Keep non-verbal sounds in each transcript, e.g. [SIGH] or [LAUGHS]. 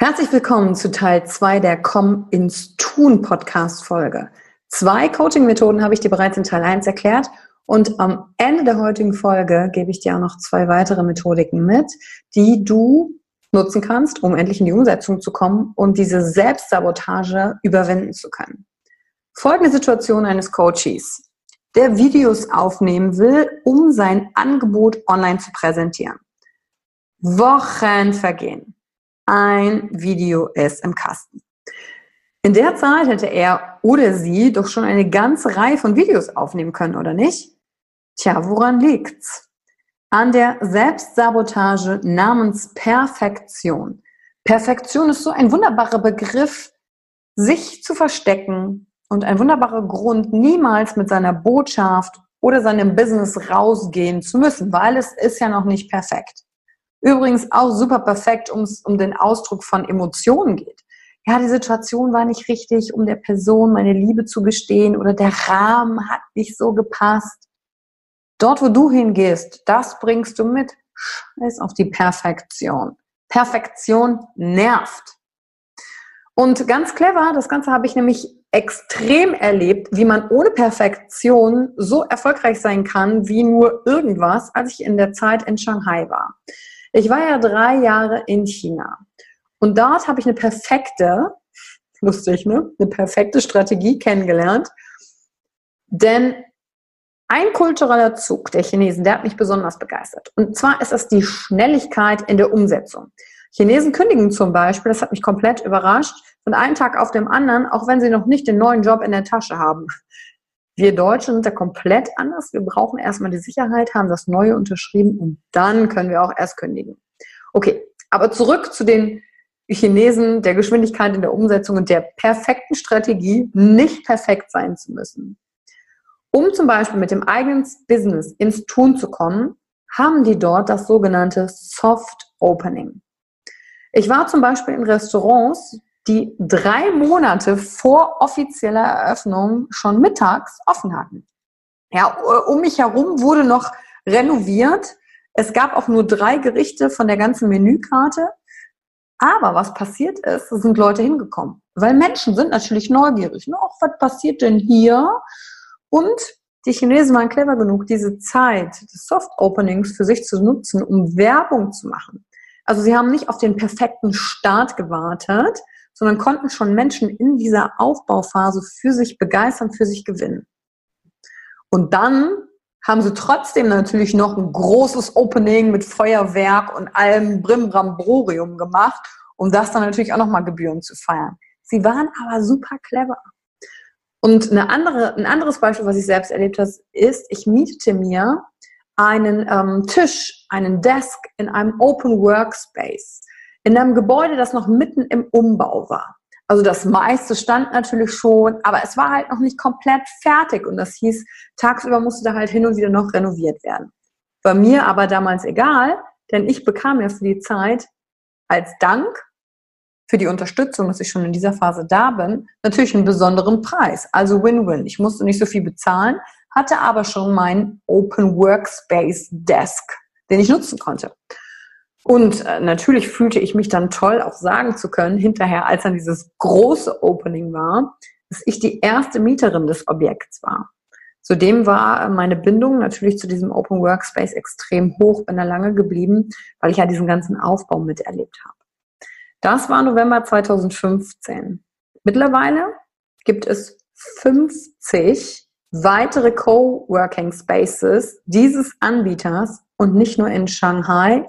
Herzlich willkommen zu Teil 2 der Komm ins Tun Podcast Folge. Zwei Coaching-Methoden habe ich dir bereits in Teil 1 erklärt und am Ende der heutigen Folge gebe ich dir auch noch zwei weitere Methodiken mit, die du nutzen kannst, um endlich in die Umsetzung zu kommen und diese Selbstsabotage überwinden zu können. Folgende Situation eines Coaches, der Videos aufnehmen will, um sein Angebot online zu präsentieren. Wochen vergehen ein Video ist im Kasten. In der Zeit hätte er oder sie doch schon eine ganze Reihe von Videos aufnehmen können, oder nicht? Tja, woran liegt's? An der Selbstsabotage namens Perfektion. Perfektion ist so ein wunderbarer Begriff, sich zu verstecken und ein wunderbarer Grund, niemals mit seiner Botschaft oder seinem Business rausgehen zu müssen, weil es ist ja noch nicht perfekt. Übrigens auch super perfekt, um um den Ausdruck von Emotionen geht. Ja, die Situation war nicht richtig, um der Person meine Liebe zu gestehen oder der Rahmen hat nicht so gepasst. Dort, wo du hingehst, das bringst du mit. Scheiß auf die Perfektion. Perfektion nervt. Und ganz clever, das Ganze habe ich nämlich extrem erlebt, wie man ohne Perfektion so erfolgreich sein kann wie nur irgendwas, als ich in der Zeit in Shanghai war. Ich war ja drei Jahre in China und dort habe ich eine perfekte, [LAUGHS] lustig, ne? Eine perfekte Strategie kennengelernt. Denn ein kultureller Zug der Chinesen, der hat mich besonders begeistert. Und zwar ist das die Schnelligkeit in der Umsetzung. Chinesen kündigen zum Beispiel, das hat mich komplett überrascht, von einem Tag auf dem anderen, auch wenn sie noch nicht den neuen Job in der Tasche haben. Wir Deutschen sind da komplett anders. Wir brauchen erstmal die Sicherheit, haben das Neue unterschrieben und dann können wir auch erst kündigen. Okay, aber zurück zu den Chinesen, der Geschwindigkeit in der Umsetzung und der perfekten Strategie, nicht perfekt sein zu müssen. Um zum Beispiel mit dem eigenen Business ins Tun zu kommen, haben die dort das sogenannte Soft Opening. Ich war zum Beispiel in Restaurants, die drei Monate vor offizieller Eröffnung schon mittags offen hatten. Ja, um mich herum wurde noch renoviert. Es gab auch nur drei Gerichte von der ganzen Menükarte. Aber was passiert ist, sind Leute hingekommen. Weil Menschen sind natürlich neugierig. Ne? was passiert denn hier? Und die Chinesen waren clever genug, diese Zeit des Soft Openings für sich zu nutzen, um Werbung zu machen. Also sie haben nicht auf den perfekten Start gewartet, sondern konnten schon Menschen in dieser Aufbauphase für sich begeistern, für sich gewinnen. Und dann haben sie trotzdem natürlich noch ein großes Opening mit Feuerwerk und allem Brimbramborium gemacht, um das dann natürlich auch nochmal Gebühren zu feiern. Sie waren aber super clever. Und eine andere, ein anderes Beispiel, was ich selbst erlebt habe, ist, ich mietete mir einen ähm, Tisch, einen Desk in einem Open Workspace, in einem Gebäude, das noch mitten im Umbau war. Also das meiste stand natürlich schon, aber es war halt noch nicht komplett fertig und das hieß, tagsüber musste da halt hin und wieder noch renoviert werden. War mir aber damals egal, denn ich bekam ja für die Zeit als Dank für die Unterstützung, dass ich schon in dieser Phase da bin, natürlich einen besonderen Preis. Also Win-Win. Ich musste nicht so viel bezahlen, hatte aber schon meinen Open Workspace Desk, den ich nutzen konnte. Und äh, natürlich fühlte ich mich dann toll, auch sagen zu können, hinterher, als dann dieses große Opening war, dass ich die erste Mieterin des Objekts war. Zudem war meine Bindung natürlich zu diesem Open Workspace extrem hoch, bin da lange geblieben, weil ich ja diesen ganzen Aufbau miterlebt habe. Das war November 2015. Mittlerweile gibt es 50 weitere Coworking Spaces dieses Anbieters und nicht nur in Shanghai,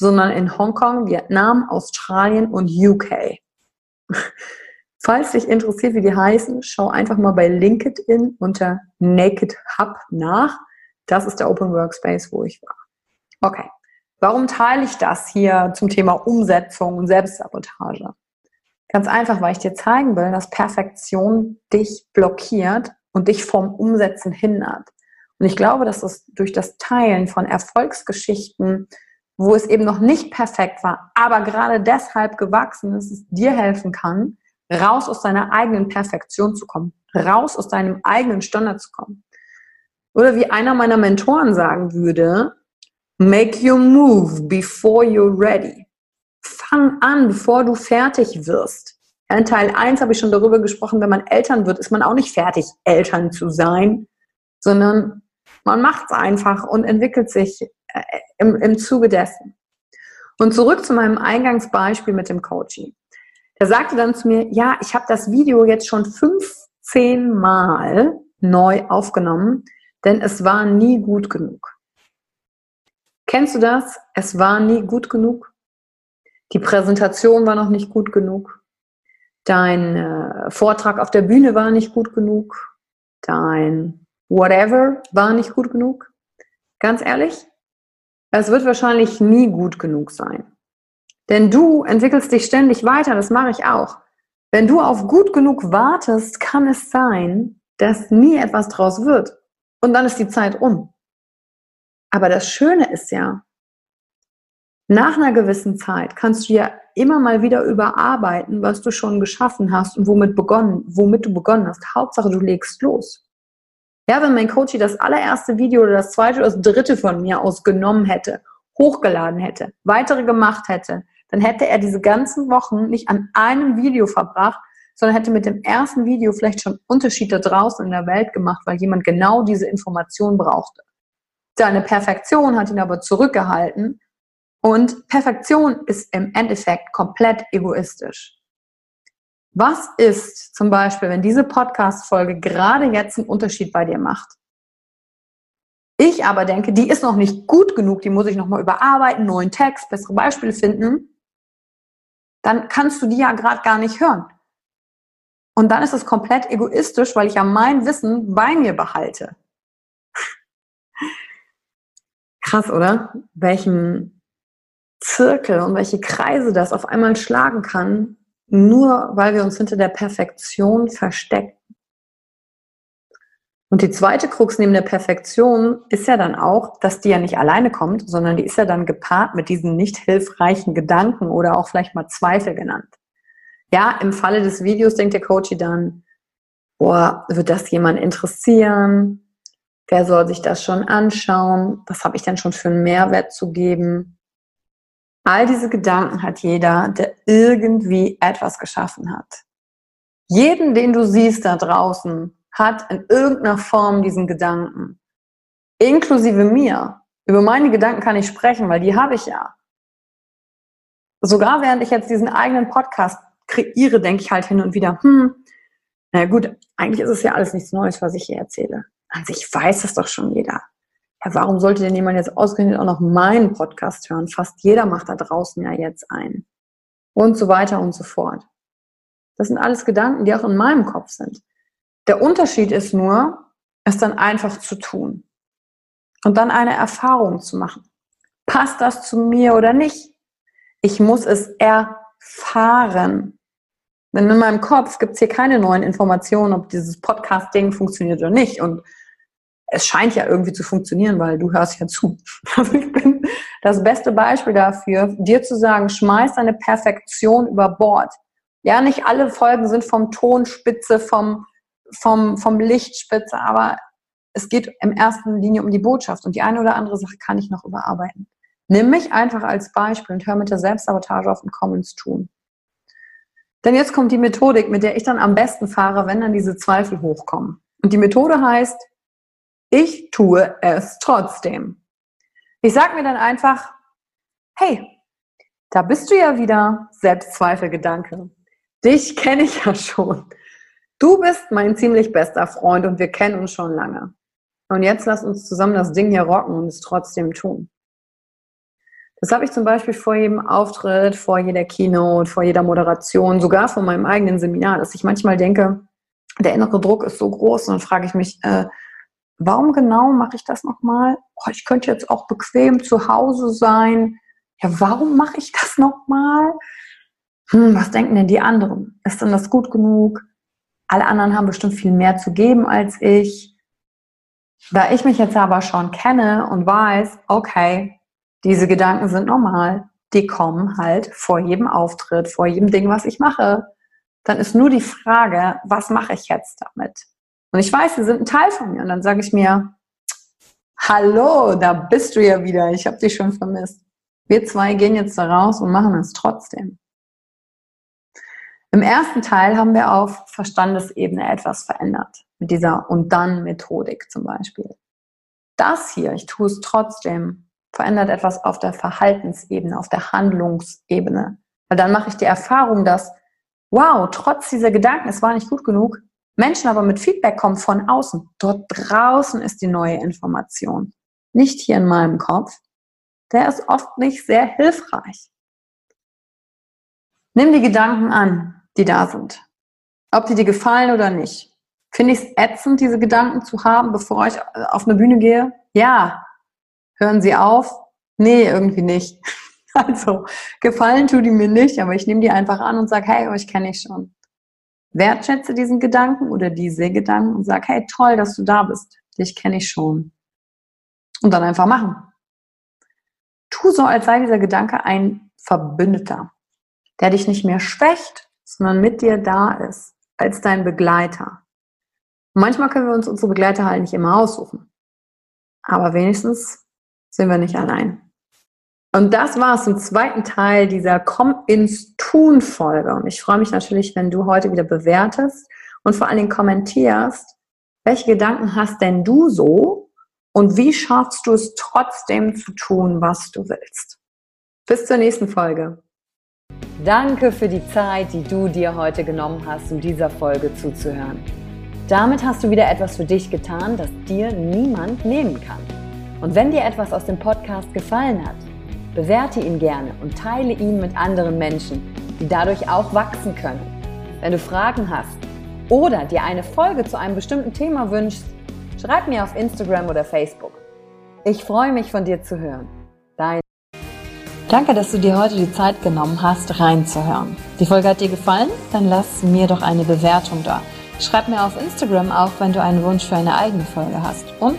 sondern in Hongkong, Vietnam, Australien und UK. Falls dich interessiert, wie die heißen, schau einfach mal bei LinkedIn unter Naked Hub nach. Das ist der Open Workspace, wo ich war. Okay. Warum teile ich das hier zum Thema Umsetzung und Selbstsabotage? Ganz einfach, weil ich dir zeigen will, dass Perfektion dich blockiert und dich vom Umsetzen hindert. Und ich glaube, dass es durch das Teilen von Erfolgsgeschichten wo es eben noch nicht perfekt war, aber gerade deshalb gewachsen ist, es dir helfen kann, raus aus deiner eigenen Perfektion zu kommen, raus aus deinem eigenen Standard zu kommen. Oder wie einer meiner Mentoren sagen würde, make your move before you're ready. Fang an, bevor du fertig wirst. In Teil 1 habe ich schon darüber gesprochen, wenn man Eltern wird, ist man auch nicht fertig, Eltern zu sein, sondern man macht es einfach und entwickelt sich im, im Zuge dessen. Und zurück zu meinem Eingangsbeispiel mit dem Coaching. Der sagte dann zu mir, ja, ich habe das Video jetzt schon 15 Mal neu aufgenommen, denn es war nie gut genug. Kennst du das? Es war nie gut genug. Die Präsentation war noch nicht gut genug. Dein äh, Vortrag auf der Bühne war nicht gut genug. Dein whatever war nicht gut genug. Ganz ehrlich, es wird wahrscheinlich nie gut genug sein. Denn du entwickelst dich ständig weiter, das mache ich auch. Wenn du auf gut genug wartest, kann es sein, dass nie etwas draus wird. Und dann ist die Zeit um. Aber das Schöne ist ja, nach einer gewissen Zeit kannst du ja immer mal wieder überarbeiten, was du schon geschaffen hast und womit begonnen, womit du begonnen hast. Hauptsache, du legst los. Ja, wenn mein Coach das allererste Video oder das zweite oder das dritte von mir aus genommen hätte, hochgeladen hätte, weitere gemacht hätte, dann hätte er diese ganzen Wochen nicht an einem Video verbracht, sondern hätte mit dem ersten Video vielleicht schon Unterschiede draußen in der Welt gemacht, weil jemand genau diese Information brauchte. Seine Perfektion hat ihn aber zurückgehalten und Perfektion ist im Endeffekt komplett egoistisch. Was ist zum Beispiel, wenn diese Podcast-Folge gerade jetzt einen Unterschied bei dir macht? Ich aber denke, die ist noch nicht gut genug, die muss ich nochmal überarbeiten, neuen Text, bessere Beispiele finden. Dann kannst du die ja gerade gar nicht hören. Und dann ist es komplett egoistisch, weil ich ja mein Wissen bei mir behalte. [LAUGHS] Krass, oder? Welchen Zirkel und welche Kreise das auf einmal schlagen kann, nur weil wir uns hinter der Perfektion verstecken. Und die zweite Krux neben der Perfektion ist ja dann auch, dass die ja nicht alleine kommt, sondern die ist ja dann gepaart mit diesen nicht hilfreichen Gedanken oder auch vielleicht mal Zweifel genannt. Ja, im Falle des Videos denkt der Coach dann, boah, wird das jemand interessieren? Wer soll sich das schon anschauen? Was habe ich denn schon für einen Mehrwert zu geben? All diese Gedanken hat jeder, der irgendwie etwas geschaffen hat. Jeden, den du siehst da draußen, hat in irgendeiner Form diesen Gedanken. Inklusive mir. Über meine Gedanken kann ich sprechen, weil die habe ich ja. Sogar während ich jetzt diesen eigenen Podcast kreiere, denke ich halt hin und wieder, hm, na gut, eigentlich ist es ja alles nichts Neues, was ich hier erzähle. An sich weiß es doch schon jeder. Ja, warum sollte denn jemand jetzt ausgerechnet auch noch meinen Podcast hören? Fast jeder macht da draußen ja jetzt einen. Und so weiter und so fort. Das sind alles Gedanken, die auch in meinem Kopf sind. Der Unterschied ist nur, es dann einfach zu tun. Und dann eine Erfahrung zu machen. Passt das zu mir oder nicht? Ich muss es erfahren. Denn in meinem Kopf gibt es hier keine neuen Informationen, ob dieses Podcast-Ding funktioniert oder nicht. Und es scheint ja irgendwie zu funktionieren, weil du hörst ja zu. [LAUGHS] Also ich bin das beste Beispiel dafür, dir zu sagen, schmeiß deine Perfektion über Bord. Ja, nicht alle Folgen sind vom Tonspitze, vom, vom, vom Lichtspitze, aber es geht in erster Linie um die Botschaft und die eine oder andere Sache kann ich noch überarbeiten. Nimm mich einfach als Beispiel und hör mit der Selbstsabotage auf und komm ins Tun. Denn jetzt kommt die Methodik, mit der ich dann am besten fahre, wenn dann diese Zweifel hochkommen. Und die Methode heißt, ich tue es trotzdem. Ich sage mir dann einfach, hey, da bist du ja wieder, Selbstzweifelgedanke. Dich kenne ich ja schon. Du bist mein ziemlich bester Freund und wir kennen uns schon lange. Und jetzt lass uns zusammen das Ding hier rocken und es trotzdem tun. Das habe ich zum Beispiel vor jedem Auftritt, vor jeder Keynote, vor jeder Moderation, sogar vor meinem eigenen Seminar, dass ich manchmal denke, der innere Druck ist so groß und dann frage ich mich, äh, warum genau mache ich das nochmal? Oh, ich könnte jetzt auch bequem zu Hause sein. Ja, warum mache ich das nochmal? Hm, was denken denn die anderen? Ist denn das gut genug? Alle anderen haben bestimmt viel mehr zu geben als ich. Da ich mich jetzt aber schon kenne und weiß, okay, diese Gedanken sind normal. Die kommen halt vor jedem Auftritt, vor jedem Ding, was ich mache. Dann ist nur die Frage, was mache ich jetzt damit? Und ich weiß, sie sind ein Teil von mir. Und dann sage ich mir, hallo, da bist du ja wieder. Ich habe dich schon vermisst. Wir zwei gehen jetzt da raus und machen es trotzdem. Im ersten Teil haben wir auf Verstandesebene etwas verändert. Mit dieser und dann Methodik zum Beispiel. Das hier, ich tue es trotzdem, verändert etwas auf der Verhaltensebene, auf der Handlungsebene. Weil dann mache ich die Erfahrung, dass, wow, trotz dieser Gedanken, es war nicht gut genug, Menschen aber mit Feedback kommen von außen. Dort draußen ist die neue Information. Nicht hier in meinem Kopf. Der ist oft nicht sehr hilfreich. Nimm die Gedanken an, die da sind. Ob die dir gefallen oder nicht. Finde ich es ätzend, diese Gedanken zu haben, bevor ich auf eine Bühne gehe? Ja, Hören Sie auf? Nee, irgendwie nicht. [LAUGHS] Also, gefallen tut die mir nicht, aber ich nehme die einfach an und sage, hey, euch kenne ich schon. Wertschätze diesen Gedanken oder diese Gedanken und sage, hey, toll, dass du da bist. Dich kenne ich schon. Und dann einfach machen. Tu so, als sei dieser Gedanke ein Verbündeter, der dich nicht mehr schwächt, sondern mit dir da ist, als dein Begleiter. Und manchmal können wir uns unsere Begleiter halt nicht immer aussuchen. Aber wenigstens sind wir nicht allein. Und das war es im zweiten Teil dieser Komm ins Tun Folge. Und ich freue mich natürlich, wenn du heute wieder bewertest und vor allen Dingen kommentierst, welche Gedanken hast denn du so und wie schaffst du es trotzdem zu tun, was du willst. Bis zur nächsten Folge. Danke für die Zeit, die du dir heute genommen hast, um dieser Folge zuzuhören. Damit hast du wieder etwas für dich getan, das dir niemand nehmen kann. Und wenn dir etwas aus dem Podcast gefallen hat, bewerte ihn gerne und teile ihn mit anderen Menschen, die dadurch auch wachsen können. Wenn du Fragen hast oder dir eine Folge zu einem bestimmten Thema wünschst, schreib mir auf Instagram oder Facebook. Ich freue mich von dir zu hören. Dein Danke, dass du dir heute die Zeit genommen hast, reinzuhören. Die Folge hat dir gefallen? Dann lass mir doch eine Bewertung da. Schreib mir auf Instagram auch, wenn du einen Wunsch für eine eigene Folge hast. Und